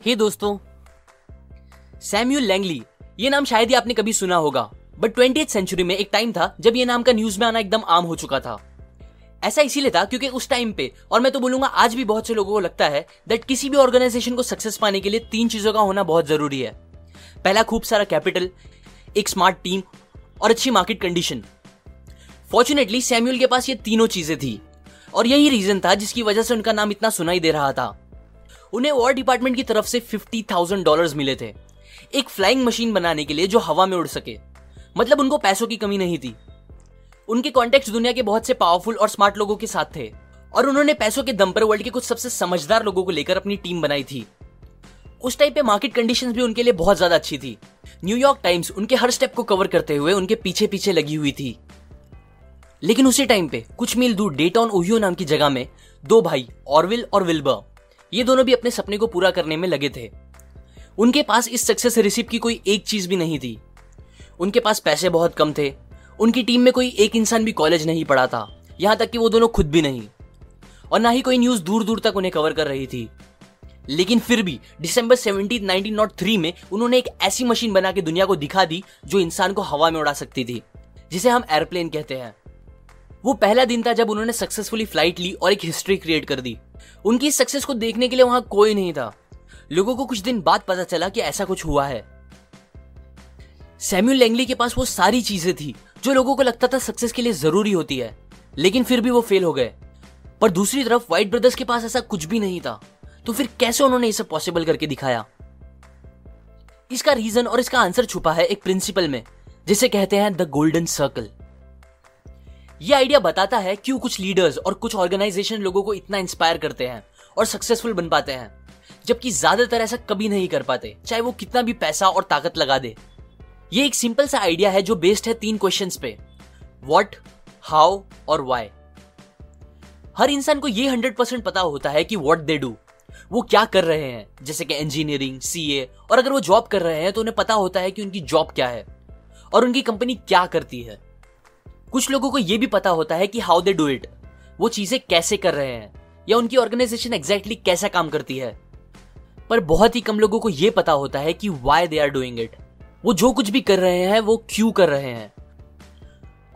हे दोस्तों, Samuel Langley, ये नाम शायद ही आपने कभी सुना होगा बट ट्वेंटी सेंचुरी में एक टाइम था जब ये नाम का न्यूज़ में आना एकदम आम हो चुका था। ऐसा इसीलिए था क्योंकि उस टाइम पे, और मैं तो बोलूँगा आज भी बहुत से लोगों को लगता है दैट किसी भी ऑर्गेनाइजेशन को सक्सेस पाने के लिए तीन चीज़ों का होना बहुत ज़रूरी है। पहला, खूब सारा कैपिटल एक स्मार्ट टीम और अच्छी मार्केट कंडीशन फॉर्चुनेटली सैम्यूल के पास ये तीनों चीज़ें थी, और यही रीजन था जिसकी वजह से उनका नाम इतना सुनाई दे रहा था। उन्हें वॉर डिपार्टमेंट की तरफ़ से फिफ्टी थाउज़ेंड डॉलर मिले थे। एक फ्लाइंग मशीन बनाने के लिए जो हवा में उड़ सके। मतलब उनको पैसों की कमी नहीं थी। उनके कॉन्टेक्ट दुनिया के बहुत से पावरफुल और स्मार्ट लोगों के साथ थे। और उन्होंने पैसों के दम पर वर्ल्ड के कुछ सबसे समझदार लोगों को लेकर अपनी टीम बनाई थी। उस टाइप पे मार्केट कंडीशंस भी उनके लिए बहुत ज़्यादा अच्छी थी। न्यूयॉर्क टाइम्स उनके हर स्टेप को कवर करते हुए उनके पीछे पीछे लगी हुई थी। लेकिन उसी टाइम पे कुछ मील दूर डेटॉन ओहियो नाम की जगह में दो भाई ऑरविल और विल्बर ये दोनों भी अपने सपने को पूरा करने में लगे थे। उनके पास इस सक्सेस रिसिप्ट की कोई एक चीज़ भी नहीं थी। उनके पास पैसे बहुत कम थे। उनकी टीम में कोई एक इंसान भी कॉलेज नहीं पढ़ा था। यहाँ तक कि वो दोनों खुद भी नहीं। और ना ही कोई न्यूज़ दूर दूर तक उन्हें कवर कर रही थी। लेकिन फिर भी दिसंबर सेवनटीन नाइनटीन में उन्होंने एक ऐसी मशीन बना के दुनिया को दिखा दी, जो इंसान को हवा में उड़ा सकती थी, जिसे हम एयरप्लेन कहते हैं। वो पहला दिन था जब उन्होंने सक्सेसफुली फ़्लाइट ली और एक हिस्ट्री क्रिएट कर दी। उनकी सक्सेस को देखने के लिए वहाँ कोई नहीं था। लोगों को कुछ दिन बाद पता चला कि ऐसा कुछ हुआ है। सैम्यूल लैंगली के पास वो सारी चीज़ें थी, जो लोगों को लगता था सक्सेस के लिए ज़रूरी होती है। लेकिन फिर भी वो फेल हो गए। पर दूसरी तरफ़ व्हाइट ब्रदर्स के पास ऐसा कुछ भी नहीं था। तो फिर कैसे उन्होंने इसे पॉसिबल करके दिखाया? इसका रीजन और इसका आंसर छुपा है एक प्रिंसिपल में, जिसे कहते हैं द गोल्डन सर्कल यह आइडिया बताता है क्यों कुछ लीडर्स और कुछ ऑर्गेनाइजेशन लोगों को इतना इंस्पायर करते हैं और सक्सेसफुल बन पाते हैं, जबकि ज़्यादातर ऐसा कभी नहीं कर पाते, चाहे वो कितना भी पैसा और ताकत लगा दे। ये एक सिंपल सा आइडिया है जो बेस्ड है तीन क्वेश्चंस पे। व्हाट हाउ और वाई हर इंसान को ये हंड्रेड परसेंट पता होता है कि व्हाट दे डू वो क्या कर रहे हैं, जैसे कि इंजीनियरिंग सीए और अगर वो जॉब कर रहे हैं तो उन्हें पता होता है कि उनकी जॉब क्या है, और उनकी कंपनी क्या करती है। कुछ लोगों को यह भी पता होता है कि हाउ दे डू इट वो चीज़ें कैसे कर रहे हैं, या उनकी ऑर्गेनाइजेशन एग्जैक्टली कैसा काम करती है। पर बहुत ही कम लोगों को यह पता होता है कि why they are doing it वो जो कुछ भी कर रहे हैं, वो क्यों कर रहे हैं।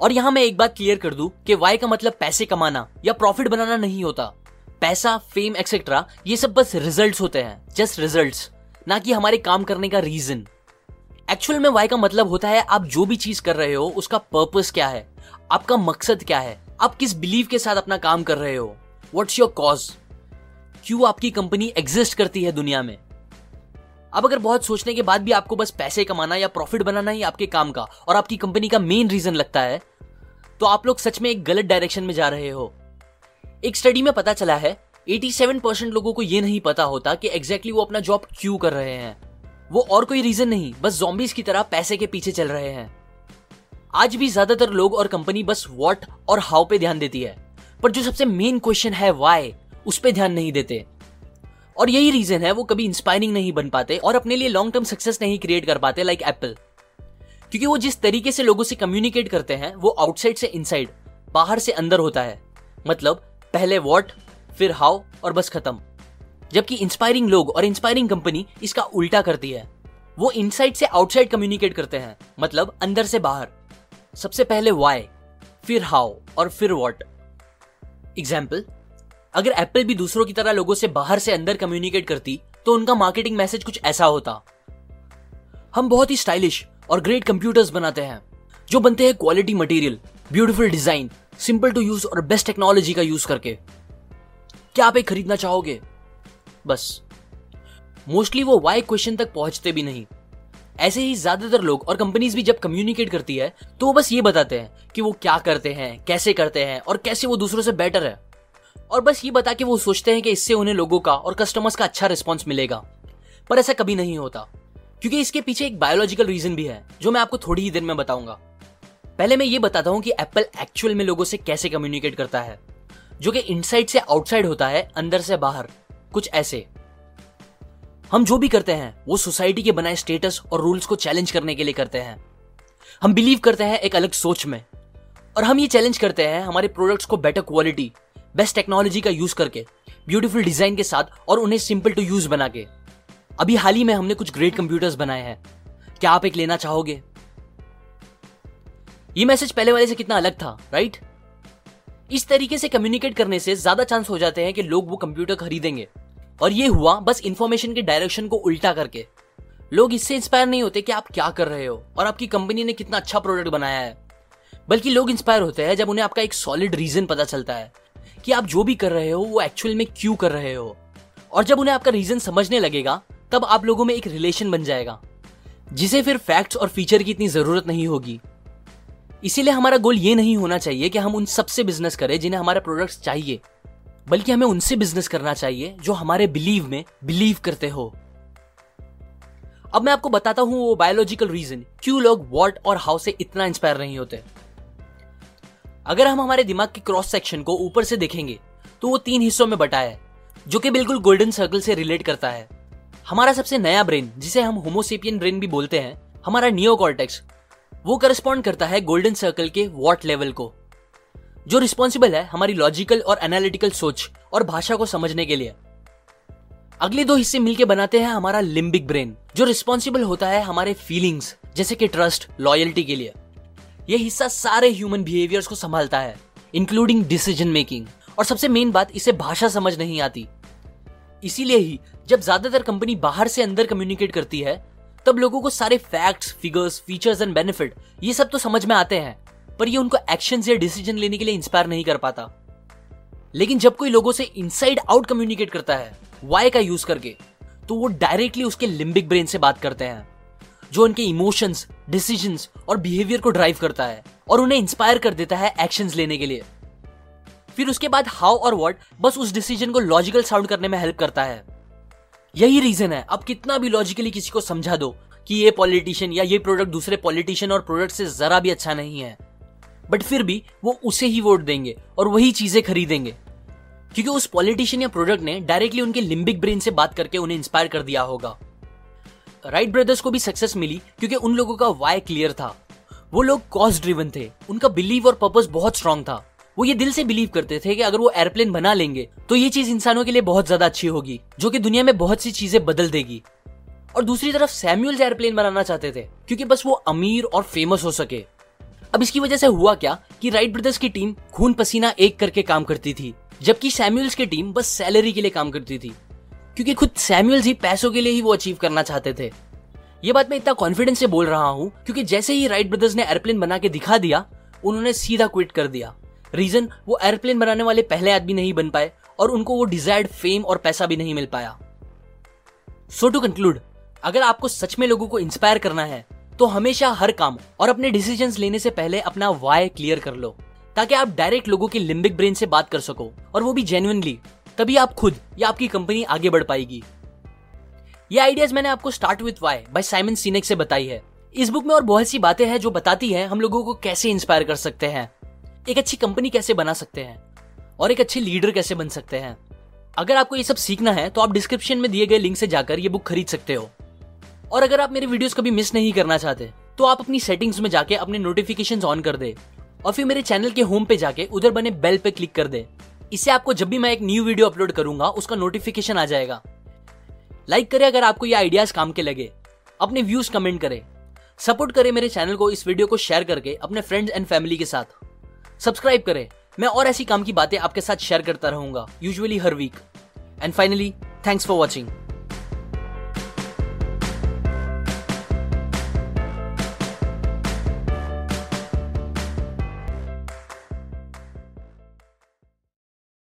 और यहाँ मैं एक बात क्लियर कर दूँ कि वाई का मतलब पैसे कमाना या प्रॉफिट बनाना नहीं होता। पैसा फेम एक्सेट्रा ये सब बस रिजल्ट्स होते हैं जस्ट रिजल्ट्स ना कि हमारे काम करने का रीजन एक्चुअल में वाई का मतलब होता है आप जो भी चीज़ कर रहे हो, उसका पर्पस क्या है? आपका मकसद क्या है? आप किस बिलीव के साथ अपना काम कर रहे हो? व्हाट्स योर कॉज क्यों आपकी कंपनी एग्जिस्ट करती है दुनिया में? अब अगर बहुत सोचने के बाद भी आपको बस पैसे कमाना या प्रॉफिट बनाना ही आपके काम का और आपकी कंपनी का मेन रीजन लगता है तो आप लोग सच में एक गलत डायरेक्शन में जा रहे हो। एक स्टडी में पता चला है 87 परसेंट लोगों को यह नहीं पता होता कि एग्जैक्टली exactly वो अपना जॉब क्यों कर रहे हैं। वो और कोई रीजन नहीं, बस जॉम्बीज की तरह पैसे के पीछे चल रहे हैं। आज भी ज़्यादातर लोग और कंपनी बस वॉट और हाउ पे ध्यान देती है। पर जो सबसे मेन क्वेश्चन है वाई उस पर ध्यान नहीं देते। और यही रीजन है, वो कभी इंस्पायरिंग नहीं बन पाते और अपने लिए लॉन्ग टर्म सक्सेस नहीं क्रिएट कर पाते लाइक एप्पल क्योंकि वो जिस तरीके से लोगों से कम्युनिकेट करते हैं, वो आउटसाइड से इनसाइड बाहर से अंदर होता है। मतलब पहले वॉट फिर हाउ और बस खत्म। जबकि इंस्पायरिंग लोग और इंस्पायरिंग कंपनी इसका उल्टा करती है। वो इनसाइड से आउटसाइड कम्युनिकेट करते हैं मतलब अंदर से बाहर। सबसे पहले वाई फिर हाउ और फिर वॉट एग्ज़ाम्पल अगर एप्पल भी दूसरों की तरह लोगों से बाहर से अंदर कम्युनिकेट करती तो उनका मार्केटिंग मैसेज कुछ ऐसा होता। हम बहुत ही स्टाइलिश और ग्रेट कंप्यूटर्स बनाते हैं, जो बनते हैं quality material beautiful design simple to use और बेस्ट टेक्नोलॉजी का यूज़ करके। क्या आप एक खरीदना चाहोगे? बस। मोस्टली वो वाई क्वेश्चन तक पहुँचते भी नहीं। ऐसे ही ज़्यादातर लोग और कंपनीज़ भी जब कम्युनिकेट करती है तो वो बस ये बताते हैं कि वो क्या करते हैं, कैसे करते हैं और कैसे वो दूसरों से बेटर है। और बस ये बता के वो सोचते हैं कि इससे उन्हें लोगों का और कस्टमर्स का अच्छा रिस्पॉन्स मिलेगा। पर ऐसा कभी नहीं होता, क्योंकि इसके पीछे एक बायोलॉजिकल रीजन भी है, जो मैं आपको थोड़ी ही देर में बताऊँगा। पहले मैं ये बताता हूँ कि एप्पल एक्चुअल में लोगों से कैसे कम्युनिकेट करता है, जो कि इनसाइड से आउटसाइड होता है, अंदर से बाहर, कुछ ऐसे। हम जो भी करते हैं, वो सोसाइटी के बनाए स्टेटस और रूल्स को चैलेंज करने के लिए करते हैं। हम बिलीव करते हैं एक अलग सोच में। और हम ये चैलेंज करते हैं हमारे प्रोडक्ट्स को बेटर क्वालिटी बेस्ट टेक्नोलॉजी का यूज़ करके ब्यूटीफुल डिज़ाइन के साथ और उन्हें सिंपल टू यूज़ बना के। अभी हाल ही में हमने कुछ ग्रेट कंप्यूटर्स बनाए हैं। क्या आप एक लेना चाहोगे? ये मैसेज पहले वाले से कितना अलग था राइट इस तरीके से कम्युनिकेट करने से ज़्यादा चांस हो जाते हैं कि लोग वो कंप्यूटर खरीदेंगे। और ये हुआ बस इंफॉर्मेशन के डायरेक्शन को उल्टा करके। लोग इससे इंस्पायर नहीं होते कि आप क्या कर रहे हो और आपकी कंपनी ने कितना अच्छा प्रोडक्ट बनाया है। बल्कि लोग इंस्पायर होते हैं जब उन्हें आपका एक सॉलिड रीजन पता चलता है कि आप जो भी कर रहे हो, वो एक्चुअल में क्यों कर रहे हो। और जब उन्हें आपका रीजन समझने लगेगा, तब आप लोगों में एक रिलेशन बन जाएगा, जिसे फिर फैक्ट्स और फीचर की इतनी ज़रूरत नहीं होगी। इसीलिए हमारा गोल ये नहीं होना चाहिए कि हम उन सबसे बिज़नेस करें जिन्हें हमारे प्रोडक्ट्स चाहिए। बल्कि हमें उनसे बिज़नेस करना चाहिए जो हमारे बिलीव में बिलीव करते हो। अब मैं आपको बताता हूँ वो बायोलॉजिकल रीजन क्यों लोग वॉट और हाउ से इतना इंस्पायर नहीं होते। अगर हम हमारे दिमाग के क्रॉस सेक्शन को ऊपर से देखेंगे तो वो तीन हिस्सों में बटा है, जो कि बिल्कुल गोल्डन सर्कल से रिलेट करता है। हमारा सबसे नया ब्रेन जिसे हम होमोसेपियन ब्रेन भी बोलते हैं, हमारा नियो वो करस्पॉन्ड करता है गोल्डन सर्कल के वॉट लेवल को। जो रिस्पॉन्सिबल है हमारी लॉजिकल और एनालिटिकल सोच और भाषा को समझने के लिए। अगले दो हिस्से मिलकर बनाते हैं हमारा लिम्बिक ब्रेन जो रिस्पॉन्सिबल होता है हमारे फीलिंग्स जैसे कि ट्रस्ट लॉयल्टी के लिए। यह हिस्सा सारे ह्यूमन बिहेवियर्स को संभालता है इंक्लूडिंग डिसीज़न मेकिंग और सबसे मेन बात, इसे भाषा समझ नहीं आती। इसीलिए ही, जब ज़्यादातर कंपनी बाहर से अंदर कम्युनिकेट करती है, तब लोगों को सारे facts figures features and benefit ये सब तो समझ में आते हैं। पर ये उनको एक्शन या डिसीज़न लेने के लिए इंस्पायर नहीं कर पाता। लेकिन जब कोई लोगों से इनसाइड आउट कम्युनिकेट करता है वाई का यूज़ करके तो वो डायरेक्टली उसके लिम्बिक ब्रेन से बात करते हैं, जो उनके इमोशंस डिसीज़न और बिहेवियर को ड्राइव करता है और उन्हें इंस्पायर कर देता है एक्शन लेने के लिए। फिर उसके बाद हाउ और व्हाट बस उस डिसीज़न को लॉजिकल साउंड करने में हेल्प करता है। यही रीजन है। अब कितना भी लॉजिकली किसी को समझा दो कि ये पॉलिटिशियन या ये प्रोडक्ट दूसरे पॉलिटिशियन और प्रोडक्ट से जरा भी अच्छा नहीं है। बट फिर भी वो उसे ही वोट देंगे और वही चीज़ें खरीदेंगे। क्योंकि उस पॉलिटिशियन या प्रोडक्ट ने डायरेक्टली उनके लिम्बिक ब्रेन से बात करके उन्हें इंस्पायर कर दिया होगा। राइट ब्रदर्स को भी सक्सेस मिली क्योंकि उन लोगों का वाई क्लियर था। वो लोग कॉज ड्रिवन थे। उनका बिलीव और पर्पज बहुत स्ट्रांग था। वो ये दिल से बिलीव करते थे कि अगर वो एयरप्लेन बना लेंगे तो ये चीज़ इंसानों के लिए बहुत ज़्यादा अच्छी होगी, जो कि दुनिया में बहुत सी चीज़ें बदल देगी। और दूसरी तरफ़ सैम्यूल्स एयरप्लेन बनाना चाहते थे, क्योंकि बस वो अमीर और फ़ेमस हो सके। अब इसकी वजह से हुआ क्या कि राइट ब्रदर्स की टीम खून पसीना एक करके काम करती थी, जबकि सैम्यूल्स की टीम बस सैलरी के लिए काम करती थी, क्योंकि खुद सैम्यूल्स ही पैसों के लिए ही वो अचीव करना चाहते थे। ये बात मैं इतना कॉन्फिडेंस से बोल रहा हूँ, क्योंकि जैसे ही राइट ब्रदर्स ने एयरप्लेन बना के दिखा दिया, उन्होंने सीधा क्विट कर दिया। रीजन वो एयरप्लेन बनाने वाले पहले आदमी नहीं बन पाए, और उनको वो डिजायर्ड फेम और पैसा भी नहीं मिल पाया। सो टू कंक्लूड अगर आपको सच में लोगों को इंस्पायर करना है तो हमेशा हर काम और अपने डिसीज़न लेने से पहले अपना वाई क्लियर कर लो, ताकि आप डायरेक्ट लोगों की लिम्बिक ब्रेन से बात कर सको और वो भी जेन्युइनली तभी आप खुद या आपकी कंपनी आगे बढ़ पाएगी। ये आइडियाज़ मैंने आपको start with why by Simon Sinek से बताई है। इस बुक में और बहुत सी बातें हैं जो बताती है हम लोगों को कैसे इंस्पायर कर सकते हैं, एक अच्छी कंपनी कैसे बना सकते हैं और एक अच्छे लीडर कैसे बन सकते हैं। अगर आपको ये सब सीखना है तो आप डिस्क्रिप्शन में दिए गए लिंक से जाकर ये बुक खरीद सकते हो। और अगर आप मेरे वीडियोस कभी मिस नहीं करना चाहते तो आप अपनी सेटिंग्स में जाके अपने नोटिफिकेशन ऑन कर दे और फिर मेरे चैनल के होम पे जाके उधर बने बेल पे क्लिक कर दे। इससे आपको जब भी मैं एक न्यू वीडियो अपलोड करूँगा, उसका नोटिफिकेशन आ जाएगा। लाइक करें अगर आपको ये आइडियाज़ काम के लगे। अपने व्यूज़ कमेंट करें। सपोर्ट करें मेरे चैनल को इस वीडियो को शेयर करके अपने फ्रेंड्स एंड फैमिली के साथ। सब्सक्राइब करें। मैं और ऐसी काम की बातें आपके साथ शेयर करता रहूँगा usually her week and finally thanks for watching